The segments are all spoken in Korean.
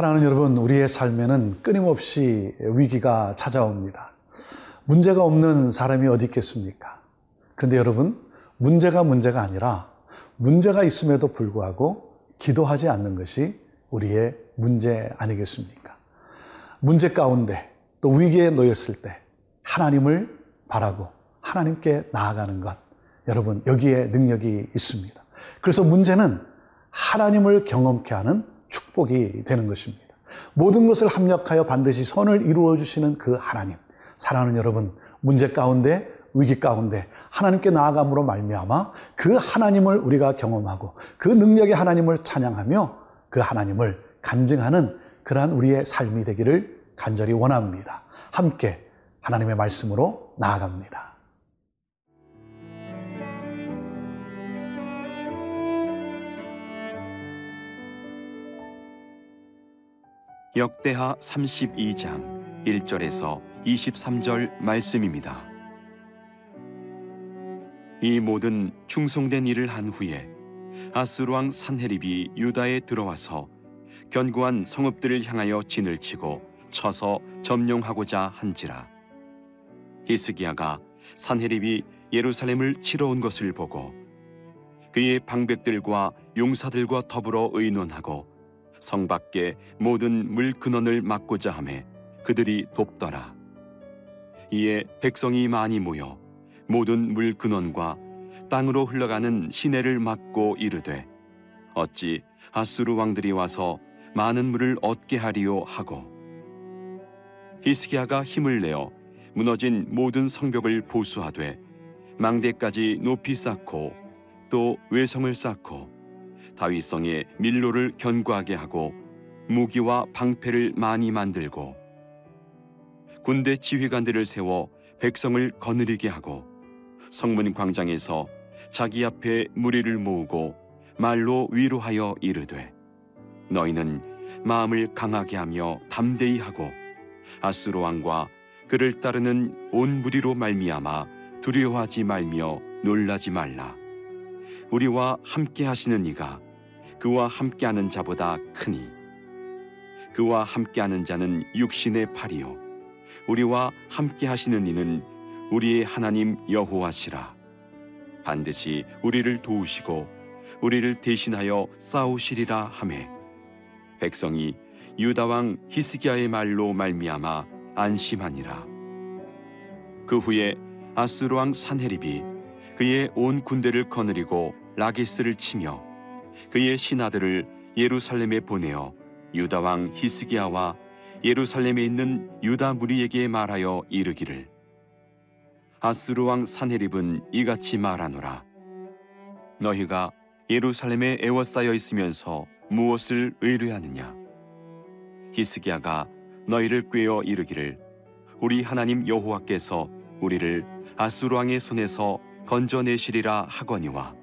사랑하는 여러분, 우리의 삶에는 끊임없이 위기가 찾아옵니다. 문제가 없는 사람이 어디 있겠습니까? 그런데 여러분, 문제가 문제가 아니라 문제가 있음에도 불구하고 기도하지 않는 것이 우리의 문제 아니겠습니까? 문제 가운데 또 위기에 놓였을 때 하나님을 바라고 하나님께 나아가는 것. 여러분, 여기에 능력이 있습니다. 그래서 문제는 하나님을 경험케 하는 축복이 되는 것입니다. 모든 것을 합력하여 반드시 선을 이루어 주시는 그 하나님. 사랑하는 여러분, 문제 가운데 위기 가운데 하나님께 나아감으로 말미암아 그 하나님을 우리가 경험하고 그 능력의 하나님을 찬양하며 그 하나님을 간증하는 그러한 우리의 삶이 되기를 간절히 원합니다. 함께 하나님의 말씀으로 나아갑니다. 역대하 32장 1절에서 23절 말씀입니다. 이 모든 충성된 일을 한 후에 아스루 왕 산헤립이 유다에 들어와서 견고한 성읍들을 향하여 진을 치고 쳐서 점령하고자 한지라 히스기야가 산헤립이 예루살렘을 치러 온 것을 보고 그의 방백들과 용사들과 더불어 의논하고 성 밖에 모든 물 근원을 막고자 하매 그들이 돕더라. 이에 백성이 많이 모여 모든 물 근원과 땅으로 흘러가는 시내를 막고 이르되 어찌 아수르 왕들이 와서 많은 물을 얻게 하리요 하고 히스기야가 힘을 내어 무너진 모든 성벽을 보수하되 망대까지 높이 쌓고 또 외성을 쌓고 다윗성에 밀로를 견고하게 하고 무기와 방패를 많이 만들고 군대 지휘관들을 세워 백성을 거느리게 하고 성문 광장에서 자기 앞에 무리를 모으고 말로 위로하여 이르되 너희는 마음을 강하게 하며 담대히 하고 아수로 왕과 그를 따르는 온 무리로 말미암아 두려워하지 말며 놀라지 말라. 우리와 함께 하시는 이가 그와 함께하는 자보다 크니. 그와 함께하는 자는 육신의 팔이요. 우리와 함께하시는 이는 우리의 하나님 여호와시라. 반드시 우리를 도우시고 우리를 대신하여 싸우시리라 하매. 백성이 유다 왕 히스기야의 말로 말미암아 안심하니라. 그 후에 아수르 왕 산헤립이 그의 온 군대를 거느리고 라게스를 치며 그의 신하들을 예루살렘에 보내어 유다 왕 히스기야와 예루살렘에 있는 유다 무리에게 말하여 이르기를. 아스루 왕 산헤립은 이같이 말하노라. 너희가 예루살렘에 애워싸여 있으면서 무엇을 의뢰하느냐? 히스기야가 너희를 꾀어 이르기를. 우리 하나님 여호와께서 우리를 아스루 왕의 손에서 건져내시리라 하거니와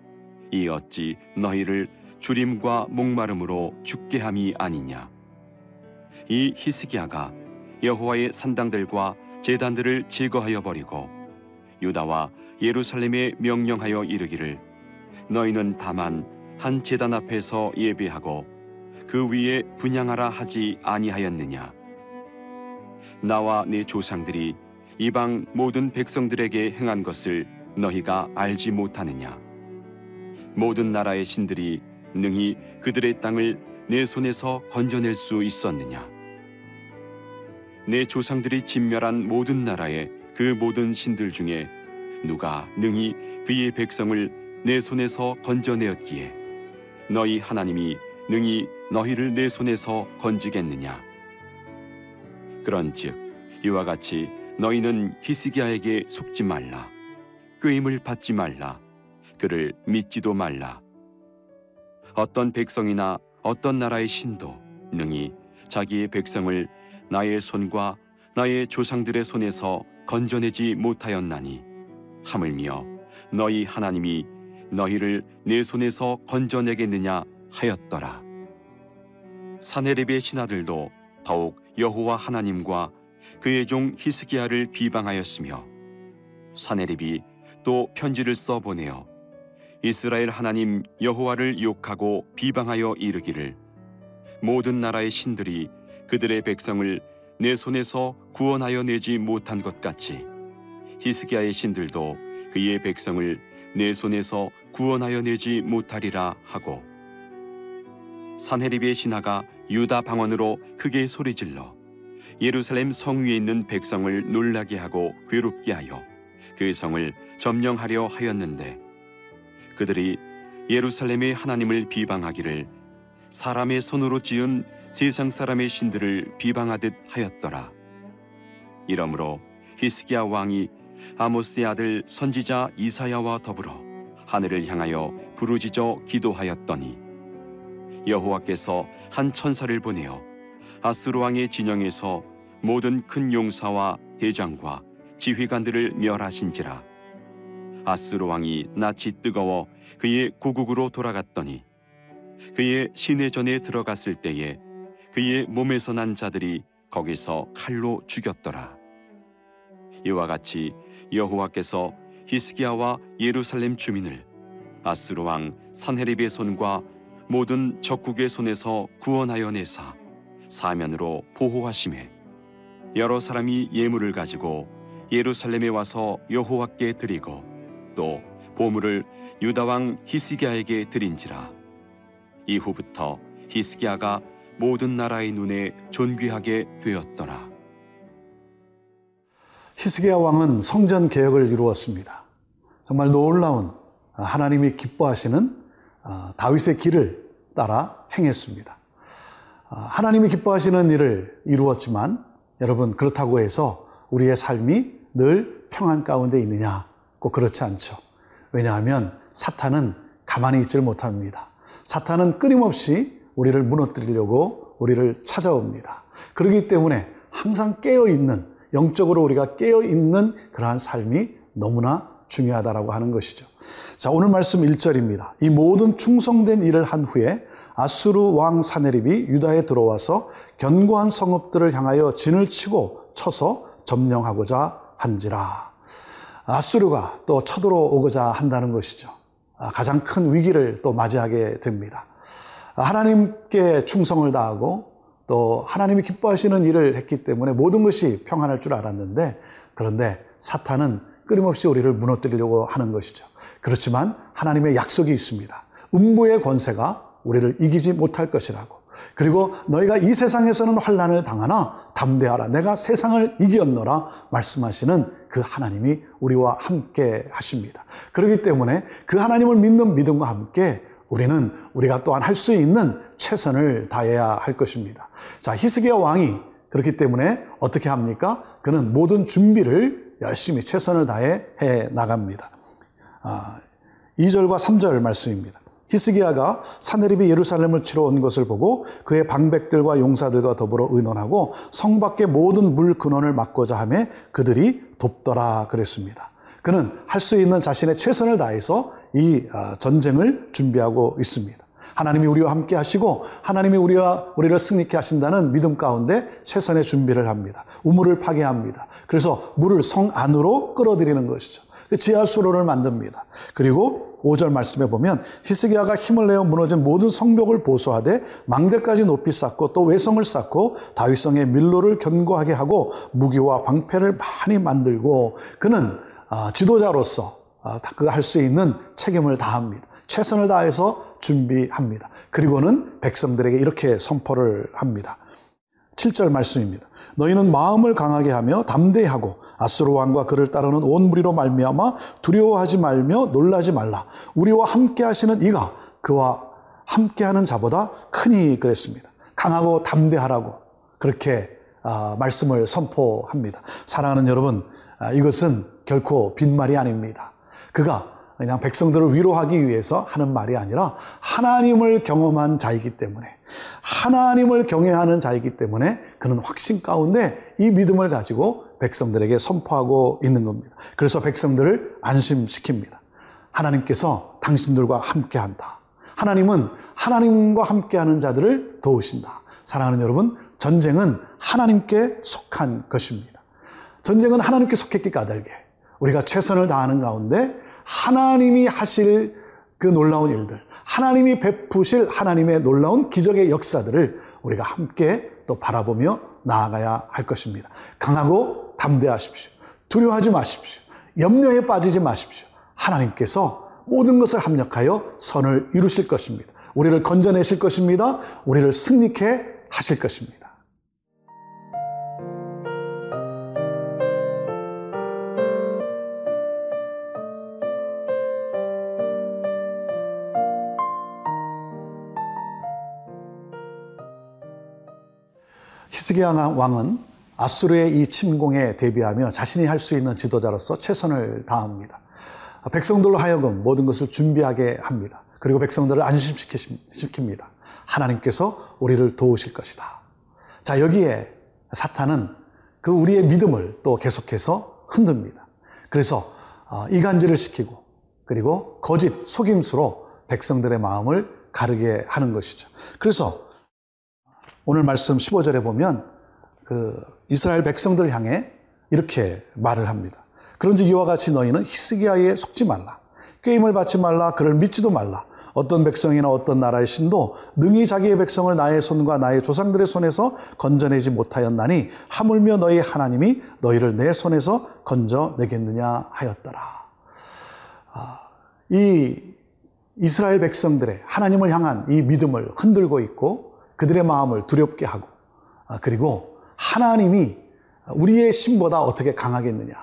이 어찌 너희를 주림과 목마름으로 죽게 함이 아니냐? 이 히스기야가 여호와의 산당들과 제단들을 제거하여 버리고 유다와 예루살렘에 명령하여 이르기를 너희는 다만 한 제단 앞에서 예배하고 그 위에 분양하라 하지 아니하였느냐? 나와 내 조상들이 이방 모든 백성들에게 행한 것을 너희가 알지 못하느냐 모든 나라의 신들이 능히 그들의 땅을 내 손에서 건져낼 수 있었느냐? 내 조상들이 진멸한 모든 나라의 그 모든 신들 중에 누가 능히 그의 백성을 내 손에서 건져내었기에 너희 하나님이 능히 너희를 내 손에서 건지겠느냐? 그런즉 이와 같이 너희는 히스기야에게 속지 말라 꾀임을 받지 말라 그를 믿지도 말라 어떤 백성이나 어떤 나라의 신도 능히 자기의 백성을 나의 손과 나의 조상들의 손에서 건져내지 못하였나니 하물며 너희 하나님이 너희를 내 손에서 건져내겠느냐 하였더라. 사네립의 신하들도 더욱 여호와 하나님과 그의 종 히스기야를 비방하였으며 사네립이 또 편지를 써 보내어 이스라엘 하나님 여호와를 욕하고 비방하여 이르기를. 모든 나라의 신들이 그들의 백성을 내 손에서 구원하여 내지 못한 것 같이 히스기야의 신들도 그의 백성을 내 손에서 구원하여 내지 못하리라 하고 산헤립의 신하가 유다 방언으로 크게 소리질러 예루살렘 성 위에 있는 백성을 놀라게 하고 괴롭게 하여 그 성을 점령하려 하였는데 그들이 예루살렘의 하나님을 비방하기를 사람의 손으로 지은 세상 사람의 신들을 비방하듯 하였더라. 이러므로 히스기야 왕이 아모스의 아들 선지자 이사야와 더불어 하늘을 향하여 부르짖어 기도하였더니 여호와께서 한 천사를 보내어 아스루 왕의 진영에서 모든 큰 용사와 대장과 지휘관들을 멸하신지라 아스루 왕이 낯이 뜨거워 그의 고국으로 돌아갔더니 그의 시내전에 들어갔을 때에 그의 몸에서 난 자들이 거기서 칼로 죽였더라. 이와 같이 여호와께서 히스기야와 예루살렘 주민을 아스루 왕 산헤립의 손과 모든 적국의 손에서 구원하여 내사 사면으로 보호하심에 여러 사람이 예물을 가지고 예루살렘에 와서 여호와께 드리고 또 보물을 유다 왕 히스기야에게 드린지라 이후부터 히스기야가 모든 나라의 눈에 존귀하게 되었더라 히스기야 왕은 성전 개혁을 이루었습니다. 정말 놀라운 하나님이 기뻐하시는 어, 다윗의 길을 따라 행했습니다. 어, 하나님이 기뻐하시는 일을 이루었지만 여러분 그렇다고 해서 우리의 삶이 늘 평안 가운데 있느냐? 꼭 그렇지 않죠. 왜냐하면 사탄은 가만히 있질 못합니다. 사탄은 끊임없이 우리를 무너뜨리려고 우리를 찾아옵니다. 그렇기 때문에 항상 깨어 있는 영적으로 우리가 깨어 있는 그러한 삶이 너무나 중요하다라고 하는 것이죠. 자, 오늘 말씀 1절입니다. 이 모든 충성된 일을 한 후에 아수르 왕 사네립이 유다에 들어와서 견고한 성읍들을 향하여 진을 치고 쳐서 점령하고자 한지라. 아수르가 또 쳐들어오고자 한다는 것이죠. 아, 가장 큰 위기를 또 맞이하게 됩니다. 하나님께 충성을 다하고 또 하나님이 기뻐하시는 일을 했기 때문에 모든 것이 평안할 줄 알았는데 그런데 사탄은 끊임없이 우리를 무너뜨리려고 하는 것이죠. 그렇지만 하나님의 약속이 있습니다. 음부의 권세가 우리를 이기지 못할 것이라고. 그리고 너희가 이 세상에서는 환란을 당하나 담대하라. 내가 세상을 이겼노라 말씀하시는 그 하나님이 우리와 함께 하십니다. 그렇기 때문에 그 하나님을 믿는 믿음과 함께 우리는 우리가 또한 할 수 있는 최선을 다해야 할 것입니다. 자, 히스기야 왕이 그렇기 때문에 어떻게 합니까? 그는 모든 준비를 열심히 최선을 다해 해 나갑니다. 아, 2절과 3절 말씀입니다. 히스기야가 사네립이 예루살렘을 치러 온 것을 보고 그의 방백들과 용사들과 더불어 의논하고 성 밖의 모든 물 근원을 막고자 하며 그들이 돕더라 그랬습니다. 그는 할 수 있는 자신의 최선을 다해서 이 아, 전쟁을 준비하고 있습니다. 하나님이 우리와 함께 하시고 하나님이 우리와 우리를 승리케 하신다는 믿음 가운데 최선의 준비를 합니다. 우물을 파괴합니다. 그래서 물을 성 안으로 끌어들이는 것이죠. 지하 수로를 만듭니다. 그리고 5절 말씀에 보면 히스기야가 힘을 내어 무너진 모든 성벽을 보수하되 망대까지 높이 쌓고 또 외성을 쌓고 다윗성의 밀로를 견고하게 하고 무기와 방패를 많이 만들고 그는 아, 지도자로서 아, 그할 수 있는 책임을 다합니다. 최선을 다해서 준비합니다. 그리고는 백성들에게 이렇게 선포를 합니다. 7절 말씀입니다. 너희는 마음을 강하게 하며 담대하고 아수르 왕과 그를 따르는 온 무리로 말미암아 두려워하지 말며 놀라지 말라. 우리와 함께 하시는 이가 그와 함께 하는 자보다 크니 그랬습니다. 강하고 담대하라고 그렇게 아, 말씀을 선포합니다. 사랑하는 여러분, 이것은 결코 빈말이 아닙니다. 그가 그냥 백성들을 위로하기 위해서 하는 말이 아니라 하나님을 경험한 자이기 때문에 하나님을 경외하는 자이기 때문에 그는 확신 가운데 이 믿음을 가지고 백성들에게 선포하고 있는 겁니다. 그래서 백성들을 안심시킵니다. 하나님께서 당신들과 함께 한다. 하나님은 하나님과 함께 하는 자들을 도우신다. 사랑하는 여러분, 전쟁은 하나님께 속한 것입니다. 전쟁은 하나님께 속했기 까닭에 우리가 최선을 다하는 가운데 하나님이 하실 그 놀라운 일들, 하나님이 베푸실 하나님의 놀라운 기적의 역사들을 우리가 함께 또 바라보며 나아가야 할 것입니다. 강하고 담대하십시오. 두려워하지 마십시오. 염려에 빠지지 마십시오. 하나님께서 모든 것을 합력하여 선을 이루실 것입니다. 우리를 건져내실 것입니다. 우리를 승리케 하실 것입니다. 히스기야 왕은 아수르의 이 침공에 대비하며 자신이 할 수 있는 지도자로서 최선을 다합니다. 백성들로 하여금 모든 것을 준비하게 합니다. 그리고 백성들을 안심시킵니다. 하나님께서 우리를 도우실 것이다. 자, 여기에 사탄은 그 우리의 믿음을 또 계속해서 흔듭니다. 그래서 어, 이간질을 시키고 그리고 거짓 속임수로 백성들의 마음을 가르게 하는 것이죠. 그래서 오늘 말씀 15절에 보면 그 이스라엘 백성들을 향해 이렇게 말을 합니다. 그런지 이와 같이 너희는 히스기야에 속지 말라. 게임을 받지 말라. 그를 믿지도 말라. 어떤 백성이나 어떤 나라의 신도 능히 자기의 백성을 나의 손과 나의 조상들의 손에서 건져내지 못하였나니 하물며 너희 하나님이 너희를 내 손에서 건져내겠느냐 하였더라. 아, 이 이스라엘 백성들의 하나님을 향한 이 믿음을 흔들고 있고 그들의 마음을 두렵게 하고 아, 그리고 하나님이 우리의 신보다 어떻게 강하겠느냐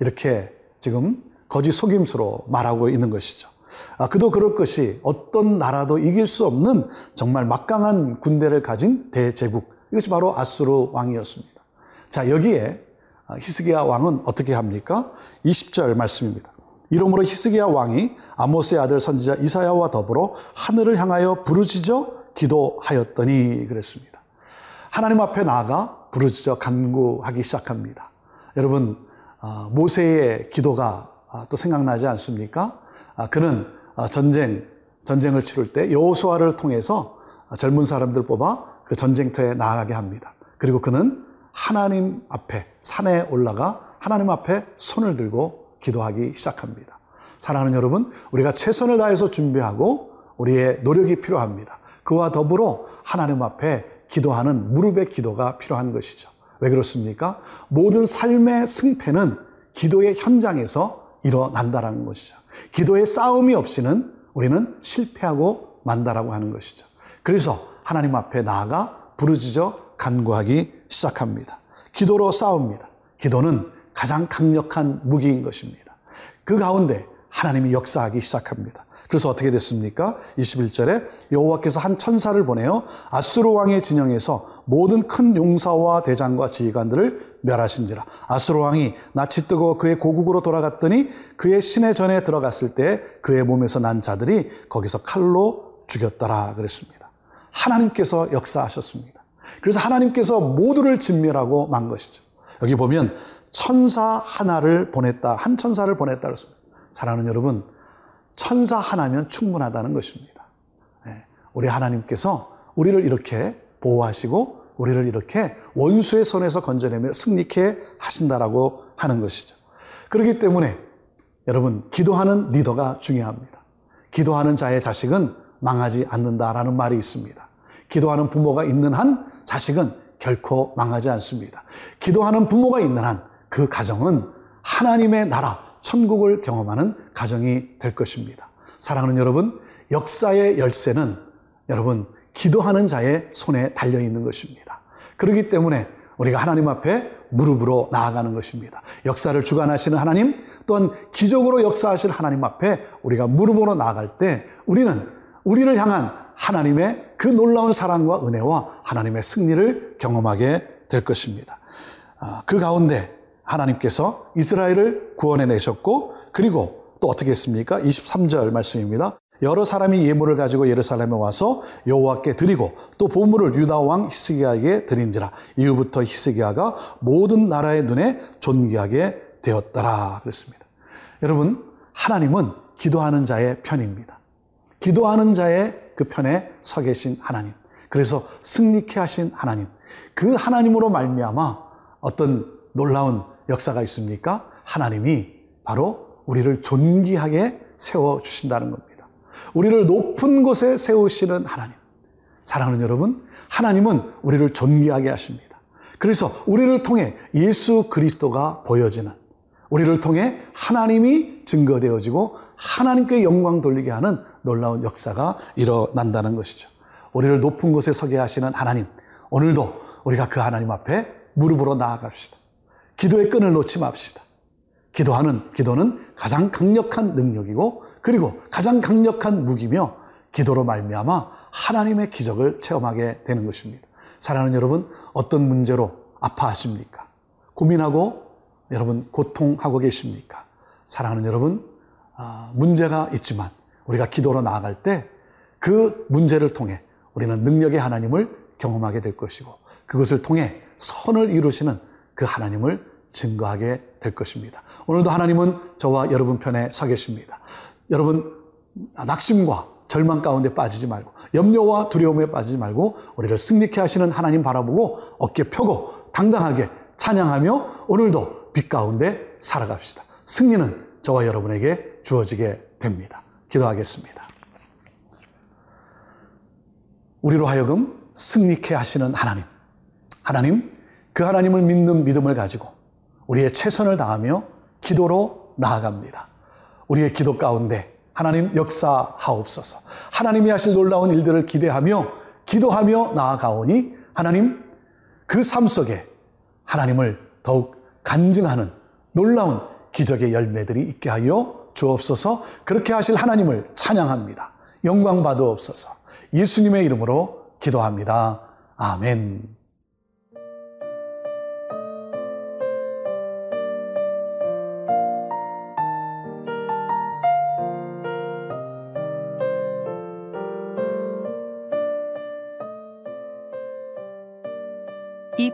이렇게 지금 거짓 속임수로 말하고 있는 것이죠. 아, 그도 그럴 것이 어떤 나라도 이길 수 없는 정말 막강한 군대를 가진 대제국 이것이 바로 아수르 왕이었습니다. 자 여기에 히스기야 왕은 어떻게 합니까? 20절 말씀입니다. 이러므로 히스기야 왕이 아모스의 아들 선지자 이사야와 더불어 하늘을 향하여 부르짖어 기도하였더니 그랬습니다. 하나님 앞에 나아가 부르짖어 간구하기 시작합니다. 여러분 어, 모세의 기도가 아, 또 생각나지 않습니까? 아, 그는 아, 전쟁 전쟁을 치를 때 여호수아를 통해서 젊은 사람들 뽑아 그 전쟁터에 나아가게 합니다. 그리고 그는 하나님 앞에 산에 올라가 하나님 앞에 손을 들고 기도하기 시작합니다. 사랑하는 여러분, 우리가 최선을 다해서 준비하고 우리의 노력이 필요합니다. 그와 더불어 하나님 앞에 기도하는 무릎의 기도가 필요한 것이죠. 왜 그렇습니까? 모든 삶의 승패는 기도의 현장에서 일어난다라는 것이죠. 기도의 싸움이 없이는 우리는 실패하고 만다라고 하는 것이죠. 그래서 하나님 앞에 나아가 부르짖어 간구하기 시작합니다. 기도로 싸웁니다. 기도는 가장 강력한 무기인 것입니다. 그 가운데 하나님이 역사하기 시작합니다. 그래서 어떻게 됐습니까? 21절에 여호와께서 한 천사를 보내어 아수르 왕의 진영에서 모든 큰 용사와 대장과 지휘관들을 멸하신지라. 아수르 왕이 낯이 뜨고 그의 고국으로 돌아갔더니 그의 신의 전에 들어갔을 때 그의 몸에서 난 자들이 거기서 칼로 죽였더라 그랬습니다. 하나님께서 역사하셨습니다. 그래서 하나님께서 모두를 진멸하고 만 것이죠. 여기 보면 천사 하나를 보냈다. 한 천사를 보냈다 그랬습니다. 사랑하는 여러분, 천사 하나면 충분하다는 것입니다. 네, 우리 하나님께서 우리를 이렇게 보호하시고 우리를 이렇게 원수의 손에서 건져내며 승리케 하신다라고 하는 것이죠. 그렇기 때문에 여러분 기도하는 리더가 중요합니다. 기도하는 자의 자식은 망하지 않는다라는 말이 있습니다. 기도하는 부모가 있는 한 자식은 결코 망하지 않습니다. 기도하는 부모가 있는 한 그 가정은 하나님의 나라, 천국을 경험하는 가정이 될 것입니다. 사랑하는 여러분, 역사의 열쇠는 여러분, 기도하는 자의 손에 달려 있는 것입니다. 그렇기 때문에 우리가 하나님 앞에 무릎으로 나아가는 것입니다. 역사를 주관하시는 하나님, 또한 기적으로 역사하실 하나님 앞에 우리가 무릎으로 나아갈 때 우리는 우리를 향한 하나님의 그 놀라운 사랑과 은혜와 하나님의 승리를 경험하게 될 것입니다. 아, 그 가운데 하나님께서 이스라엘을 구원해 내셨고 그리고 또 어떻게 했습니까? 23절 말씀입니다. 여러 사람이 예물을 가지고 예루살렘에 와서 여호와께 드리고 또 보물을 유다 왕 히스기야에게 드린지라 이후부터 히스기야가 모든 나라의 눈에 존귀하게 되었더라 그랬습니다. 여러분 하나님은 기도하는 자의 편입니다. 기도하는 자의 그 편에 서 계신 하나님. 그래서 승리케 하신 하나님. 그 하나님으로 말미암아 어떤 놀라운 역사가 있습니까? 하나님이 바로 우리를 존귀하게 세워 주신다는 겁니다. 우리를 높은 곳에 세우시는 하나님. 사랑하는 여러분, 하나님은 우리를 존귀하게 하십니다. 그래서 우리를 통해 예수 그리스도가 보여지는 우리를 통해 하나님이 증거되어지고 하나님께 영광 돌리게 하는 놀라운 역사가 일어난다는 것이죠. 우리를 높은 곳에 서게 하시는 하나님. 오늘도 우리가 그 하나님 앞에 무릎으로 나아갑시다. 기도의 끈을 놓지 맙시다. 기도하는 기도는 가장 강력한 능력이고 그리고 가장 강력한 무기며 기도로 말미암아 하나님의 기적을 체험하게 되는 것입니다. 사랑하는 여러분, 어떤 문제로 아파하십니까? 고민하고 여러분 고통하고 계십니까? 사랑하는 여러분, 아, 문제가 있지만 우리가 기도로 나아갈 때 그 문제를 통해 우리는 능력의 하나님을 경험하게 될 것이고 그것을 통해 선을 이루시는 그 하나님을 증거하게 될 것입니다. 오늘도 하나님은 저와 여러분 편에 서 계십니다. 여러분 낙심과 절망 가운데 빠지지 말고 염려와 두려움에 빠지지 말고 우리를 승리케 하시는 하나님 바라보고 어깨 펴고 당당하게 찬양하며 오늘도 빛 가운데 살아갑시다. 승리는 저와 여러분에게 주어지게 됩니다. 기도하겠습니다. 우리로 하여금 승리케 하시는 하나님. 하나님, 그 하나님을 믿는 믿음을 가지고 우리의 최선을 다하며 기도로 나아갑니다. 우리의 기도 가운데 하나님 역사하옵소서. 하나님이 하실 놀라운 일들을 기대하며 기도하며 나아가오니 하나님 그 삶 속에 하나님을 더욱 간증하는 놀라운 기적의 열매들이 있게 하여 주옵소서 그렇게 하실 하나님을 찬양합니다. 영광 받으옵소서. 예수님의 이름으로 기도합니다. 아멘.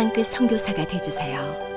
땅끝 성교사가 되주세요.